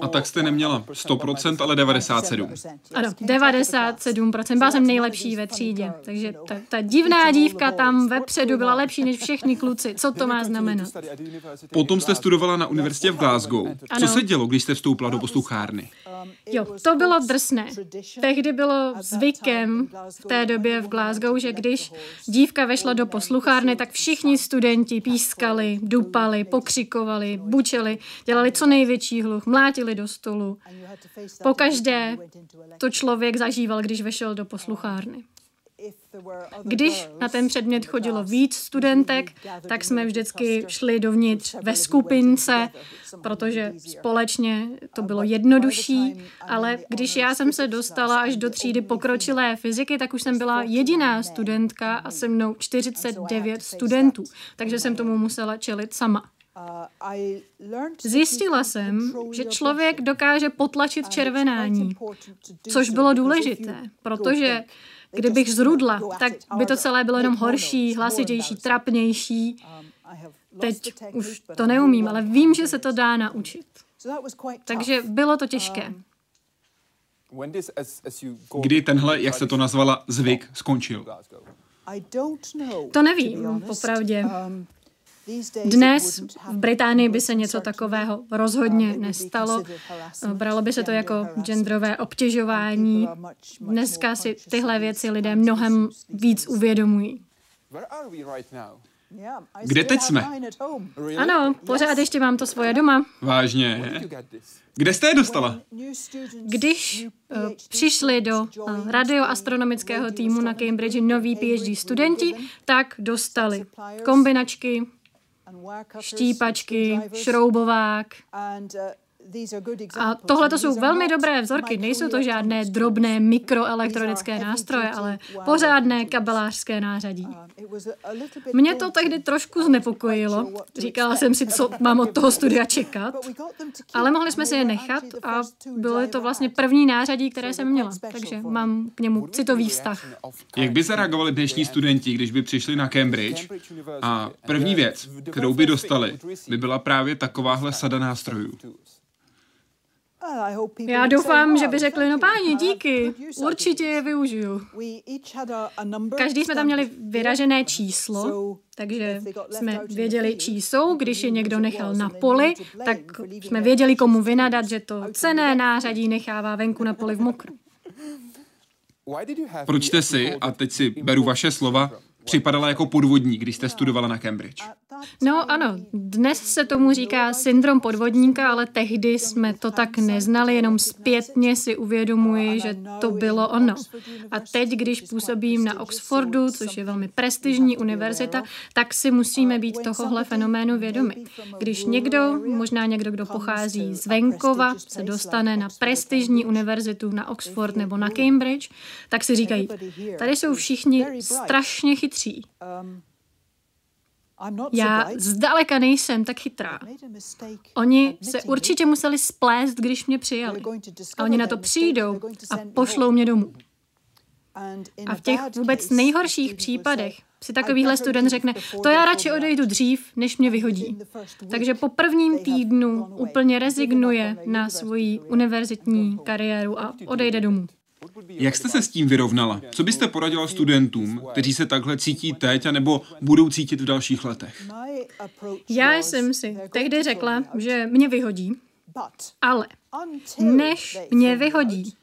A tak jste neměla 100%, ale 97%. Ano, 97%. Byla jsem nejlepší ve třídě. Takže ta, ta divná dívka tam vepředu byla lepší než všechny kluci. Co to má znamenat? Potom jste studovala na univerzitě v Glasgow. Co se dělo, když jste vstoupila do posluchárny? Jo, to bylo drsné. Tehdy bylo zvykem v té době v Glasgow, že když dívka vešla do posluchárny, tak všichni studenti pískali, dupali, pokřikovali, bučeli, dělali co největší hluch, mlátili do stolu. Pokaždé to člověk zažíval, když vešel do posluchárny. Když na ten předmět chodilo víc studentek, tak jsme vždycky šli dovnitř ve skupince, protože společně to bylo jednodušší, ale když já jsem se dostala až do třídy pokročilé fyziky, tak už jsem byla jediná studentka a se mnou 49 studentů, takže jsem tomu musela čelit sama. Zjistila jsem, že člověk dokáže potlačit červenání, což bylo důležité, protože kdybych zrudla, tak by to celé bylo jenom horší, hlasitější, trapnější. Teď už to neumím, ale vím, že se to dá naučit. Takže bylo to těžké. Kdy tenhle, jak se to nazvala, zvyk skončil? To nevím, popravdě. Dnes v Británii by se něco takového rozhodně nestalo. Bralo by se to jako genderové obtěžování. Dneska si tyhle věci lidé mnohem víc uvědomují. Kde teď jsme? Ano, pořád ještě mám to svoje doma. Vážně? Kde jste je dostala? Když uh, přišli do uh, radioastronomického týmu na Cambridge noví PhD studenti, tak dostali kombinačky, štípačky, šroubovák. A tohle to jsou velmi dobré vzorky, nejsou to žádné drobné mikroelektronické nástroje, ale pořádné kabelářské nářadí. Mě to tehdy trošku znepokojilo. Říkala jsem si, co mám od toho studia čekat, ale mohli jsme si je nechat a bylo to vlastně první nářadí, které jsem měla, takže mám k němu citový vztah. Jak by zareagovali dnešní studenti, když by přišli na Cambridge a první věc, kterou by dostali, by byla právě takováhle sada nástrojů? Já doufám, že by řekli, no páni, díky, určitě je využiju. Každý jsme tam měli vyražené číslo, takže jsme věděli, čí jsou. Když je někdo nechal na poli, tak jsme věděli, komu vynadat, že to cené nářadí nechává venku na poli v mokru. Proč jste si, a teď si beru vaše slova, připadala jako podvodník, když jste studovala na Cambridge? No ano, dnes se tomu říká syndrom podvodníka, ale tehdy jsme to tak neznali, jenom zpětně si uvědomuji, že to bylo ono. A teď, když působím na Oxfordu, což je velmi prestižní univerzita, tak si musíme být tohohle fenoménu vědomi. Když někdo, možná někdo, kdo pochází z venkova, se dostane na prestižní univerzitu na Oxford nebo na Cambridge, tak si říkají, tady jsou všichni strašně chytří. Já zdaleka nejsem tak chytrá. Oni se určitě museli splést, když mě přijali. A oni na to přijdou a pošlou mě domů. A v těch vůbec nejhorších případech si takovýhle student řekne, to já radši odejdu dřív, než mě vyhodí. Takže po prvním týdnu úplně rezignuje na svoji univerzitní kariéru a odejde domů. Jak jste se s tím vyrovnala? Co byste poradila studentům, kteří se takhle cítí teď, anebo budou cítit v dalších letech? Já jsem si tehdy řekla, že mě vyhodí, ale než mě vyhodí,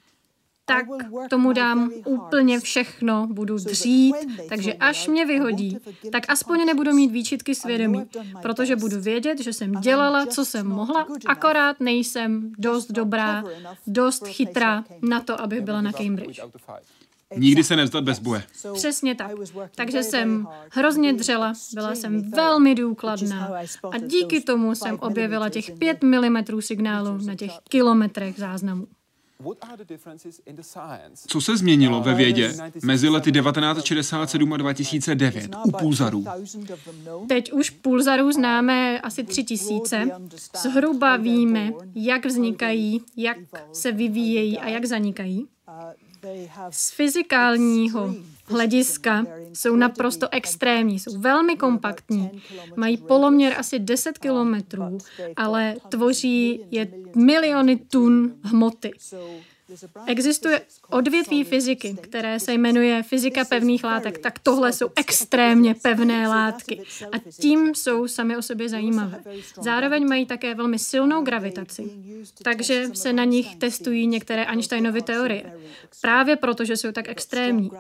tak tomu dám úplně všechno, budu dřít, takže až mě vyhodí, tak aspoň nebudu mít výčitky svědomí, protože budu vědět, že jsem dělala, co jsem mohla, akorát nejsem dost dobrá, dost chytrá na to, abych byla na Cambridge. Nikdy se nevzdat bez boje. Přesně tak. Takže jsem hrozně dřela, byla jsem velmi důkladná a díky tomu jsem objevila těch 5 mm signálu na těch kilometrech záznamů. Co se změnilo ve vědě mezi lety 1967 a 2009 u pulzarů? Teď už pulzarů známe asi tři tisíce. Zhruba víme, jak vznikají, jak se vyvíjejí a jak zanikají. Z fyzikálního hlediska jsou naprosto extrémní, jsou velmi kompaktní, mají poloměr asi 10 kilometrů, ale tvoří je miliony tun hmoty. Existuje odvětví fyziky, které se jmenuje fyzika pevných látek, tak tohle jsou extrémně pevné látky a tím jsou sami o sobě zajímavé. Zároveň mají také velmi silnou gravitaci, takže se na nich testují některé Einsteinovy teorie. Právě proto, že jsou tak extrémní.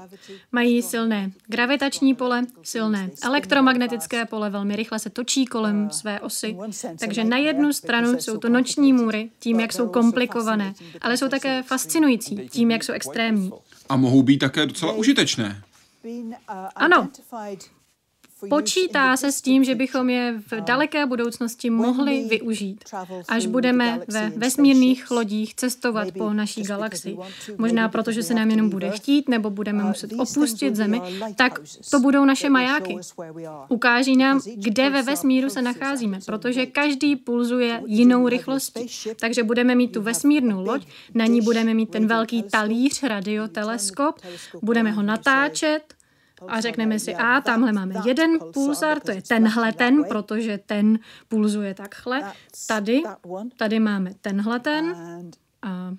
Mají silné gravitační pole, silné elektromagnetické pole, velmi rychle se točí kolem své osy. Takže na jednu stranu jsou to noční můry, tím, jak jsou komplikované, ale jsou také fascinující tím, jak jsou extrémní. A mohou být také docela užitečné. Ano, Počítá se s tím, že bychom je v daleké budoucnosti mohli využít, až budeme ve vesmírných lodích cestovat po naší galaxii. Možná proto, že se nám jenom bude chtít, nebo budeme muset opustit Zemi, tak to budou naše majáky. Ukáží nám, kde ve vesmíru se nacházíme, protože každý pulzuje jinou rychlostí. Takže budeme mít tu vesmírnou loď, na ní budeme mít ten velký talíř, radioteleskop, budeme ho natáčet, a řekneme si, a tamhle máme jeden pulzar, to je tenhle ten, protože ten pulzuje takhle. Tady, tady máme tenhle ten a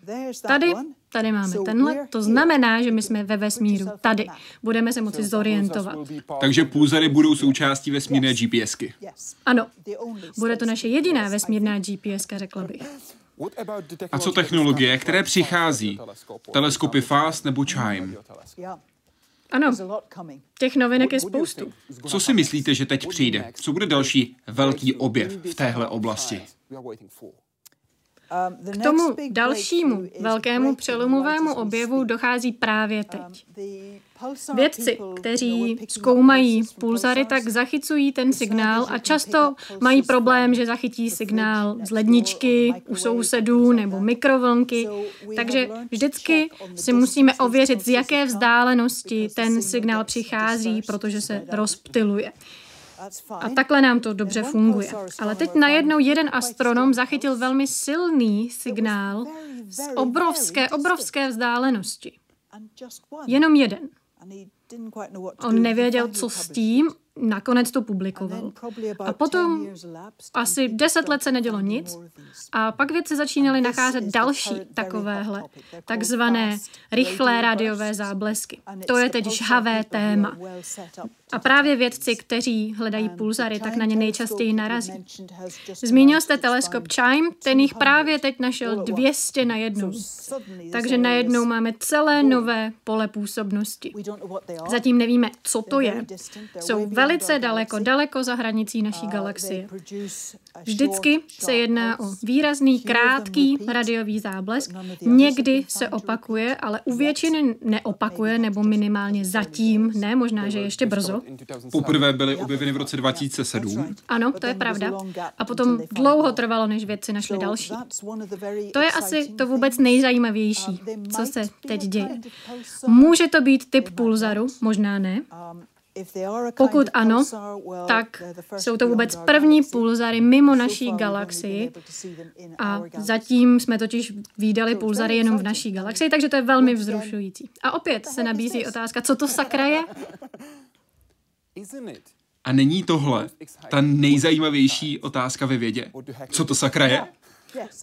tady, tady máme tenhle. To znamená, že my jsme ve vesmíru tady. Budeme se moci zorientovat. Takže pulzary budou součástí vesmírné GPSky. Ano, bude to naše jediná vesmírná GPSka, řekla bych. A co technologie, které přichází? Teleskopy FAST nebo CHIME? Ano, těch novinek je spoustu. Co si myslíte, že teď přijde? Co bude další velký objev v téhle oblasti? K tomu dalšímu velkému přelomovému objevu dochází právě teď. Vědci, kteří zkoumají pulzary, tak zachycují ten signál a často mají problém, že zachytí signál z ledničky, u sousedů nebo mikrovlnky. Takže vždycky si musíme ověřit, z jaké vzdálenosti ten signál přichází, protože se rozptiluje. A takhle nám to dobře funguje. Ale teď najednou jeden astronom zachytil velmi silný signál z obrovské, obrovské vzdálenosti. Jenom jeden. On nevěděl, co s tím, nakonec to publikoval. A potom asi deset let se nedělo nic a pak vědci začínali nacházet další takovéhle takzvané rychlé rádiové záblesky. To je teď žhavé téma. A právě vědci, kteří hledají pulzary, tak na ně nejčastěji narazí. Zmínil jste teleskop Chime, ten jich právě teď našel 200 na jednou. Takže najednou máme celé nové pole působnosti. Zatím nevíme, co to je. Jsou velice daleko, daleko za hranicí naší galaxie. Vždycky se jedná o výrazný, krátký radiový záblesk. Někdy se opakuje, ale u většiny neopakuje, nebo minimálně zatím ne, možná, že ještě brzo. Poprvé byly objeveny v roce 2007. Ano, to je pravda. A potom dlouho trvalo, než vědci našli další. To je asi to vůbec nejzajímavější, co se teď děje. Může to být typ pulzaru, možná ne. Pokud ano, tak jsou to vůbec první pulzary mimo naší galaxii a zatím jsme totiž výdali pulzary jenom v naší galaxii, takže to je velmi vzrušující. A opět se nabízí otázka, co to sakra je? A není tohle ta nejzajímavější otázka ve vědě? Co to sakra je?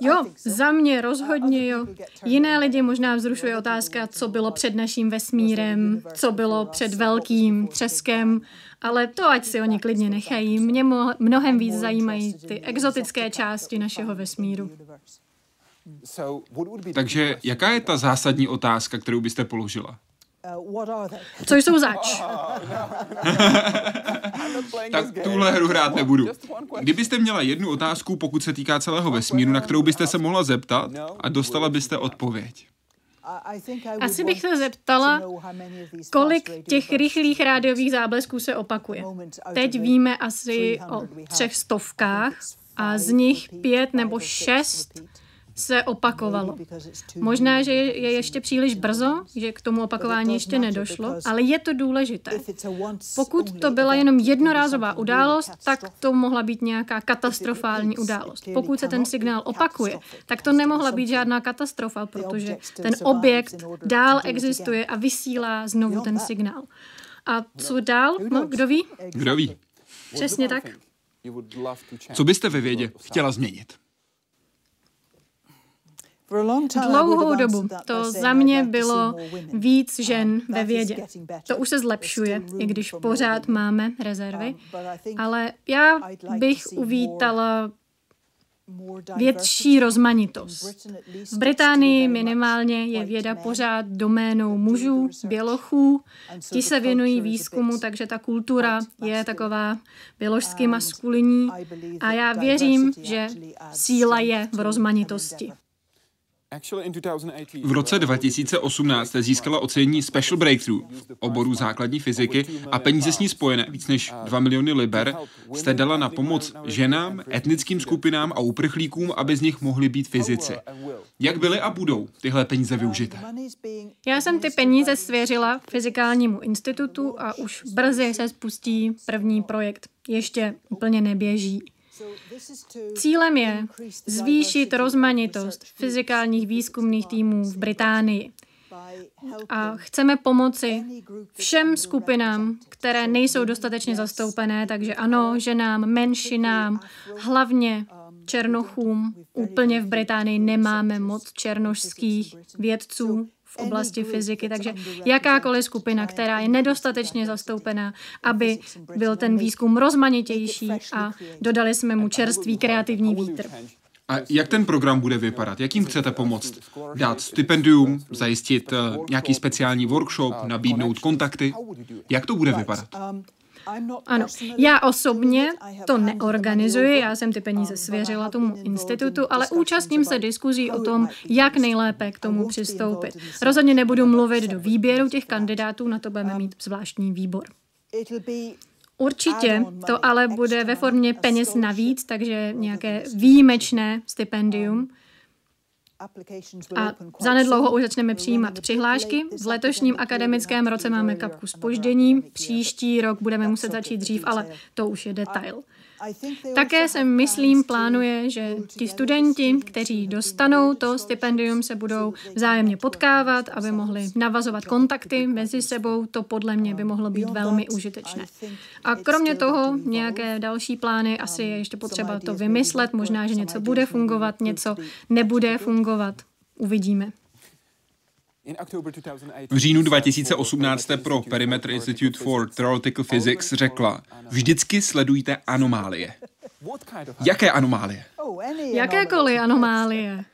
Jo, za mě rozhodně jo. Jiné lidi možná vzrušuje otázka, co bylo před naším vesmírem, co bylo před velkým třeskem, ale to ať si oni klidně nechají. Mě mnohem víc zajímají ty exotické části našeho vesmíru. Takže jaká je ta zásadní otázka, kterou byste položila? Co jsou zač? tak tuhle hru hrát nebudu. Kdybyste měla jednu otázku, pokud se týká celého vesmíru, na kterou byste se mohla zeptat a dostala byste odpověď. Asi bych se zeptala, kolik těch rychlých rádiových záblesků se opakuje. Teď víme asi o třech stovkách a z nich pět nebo šest se opakovalo. Možná, že je ještě příliš brzo, že k tomu opakování ještě nedošlo, ale je to důležité. Pokud to byla jenom jednorázová událost, tak to mohla být nějaká katastrofální událost. Pokud se ten signál opakuje, tak to nemohla být žádná katastrofa, protože ten objekt dál existuje a vysílá znovu ten signál. A co dál? No, kdo ví? Kdo ví? Přesně tak. Co byste ve vědě chtěla změnit? Dlouhou dobu. to za mě bylo víc žen ve vědě. To už se zlepšuje, i když pořád máme rezervy, ale já bych uvítala větší rozmanitost. V Británii minimálně je věda pořád doménou mužů, bělochů. Ti se věnují výzkumu, takže ta kultura je taková běložsky maskulinní. A já věřím, že síla je v rozmanitosti. V roce 2018 získala ocenění Special Breakthrough v oboru základní fyziky a peníze s ní spojené, víc než 2 miliony liber, jste dala na pomoc ženám, etnickým skupinám a uprchlíkům, aby z nich mohli být fyzici. Jak byly a budou tyhle peníze využité? Já jsem ty peníze svěřila Fyzikálnímu institutu a už brzy se spustí první projekt. Ještě úplně neběží. Cílem je zvýšit rozmanitost fyzikálních výzkumných týmů v Británii. A chceme pomoci všem skupinám, které nejsou dostatečně zastoupené, takže ano, ženám, menšinám, hlavně černochům. Úplně v Británii nemáme moc černošských vědců, v oblasti fyziky, takže jakákoliv skupina, která je nedostatečně zastoupená, aby byl ten výzkum rozmanitější a dodali jsme mu čerstvý kreativní vítr. A jak ten program bude vypadat? Jakým chcete pomoct? Dát stipendium, zajistit uh, nějaký speciální workshop, nabídnout kontakty? Jak to bude vypadat? Ano, já osobně to neorganizuji, já jsem ty peníze svěřila tomu institutu, ale účastním se diskuzí o tom, jak nejlépe k tomu přistoupit. Rozhodně nebudu mluvit do výběru těch kandidátů, na to budeme mít zvláštní výbor. Určitě to ale bude ve formě peněz navíc, takže nějaké výjimečné stipendium. A zanedlouho už začneme přijímat přihlášky. V letošním akademickém roce máme kapku spoždění, příští rok budeme muset začít dřív, ale to už je detail. Také se, myslím, plánuje, že ti studenti, kteří dostanou to stipendium, se budou vzájemně potkávat, aby mohli navazovat kontakty mezi sebou. To podle mě by mohlo být velmi užitečné. A kromě toho nějaké další plány, asi je ještě potřeba to vymyslet. Možná, že něco bude fungovat, něco nebude fungovat. Uvidíme. V říjnu 2018 pro Perimeter Institute for Theoretical Physics řekla, vždycky sledujte anomálie. Jaké anomálie? Jakékoliv anomálie.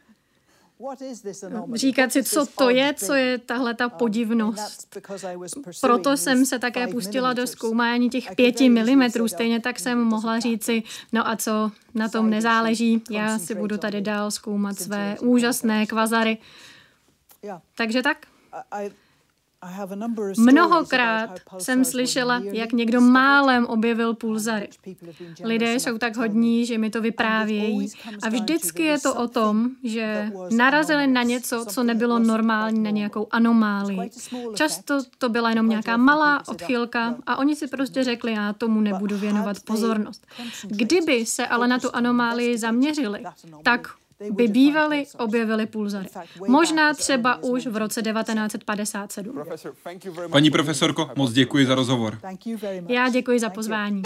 říkat si, co to je, co je tahle ta podivnost. Proto jsem se také pustila do zkoumání těch pěti milimetrů, stejně tak jsem mohla říci, no a co na tom nezáleží, já si budu tady dál zkoumat své úžasné kvazary. Takže tak. Mnohokrát jsem slyšela, jak někdo málem objevil pulzary. Lidé jsou tak hodní, že mi to vyprávějí. A vždycky je to o tom, že narazili na něco, co nebylo normální, na nějakou anomálii. Často to byla jenom nějaká malá odchylka a oni si prostě řekli, já tomu nebudu věnovat pozornost. Kdyby se ale na tu anomálii zaměřili, tak by bývali objevili pulzary. Možná třeba už v roce 1957. Paní profesorko, moc děkuji za rozhovor. Já děkuji za pozvání.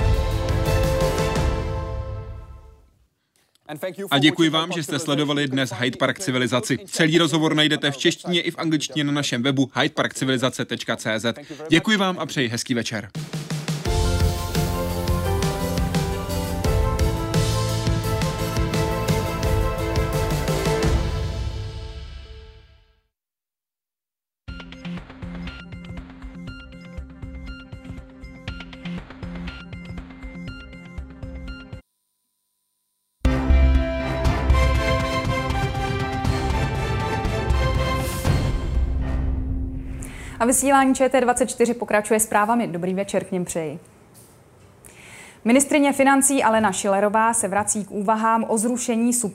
A děkuji vám, že jste sledovali dnes Hyde Park Civilizaci. Celý rozhovor najdete v češtině i v angličtině na našem webu hydeparkcivilizace.cz. Děkuji vám a přeji hezký večer. A vysílání ČT24 pokračuje zprávami. Dobrý večer k něm přeji. Ministrině financí Alena Šilerová se vrací k úvahám o zrušení super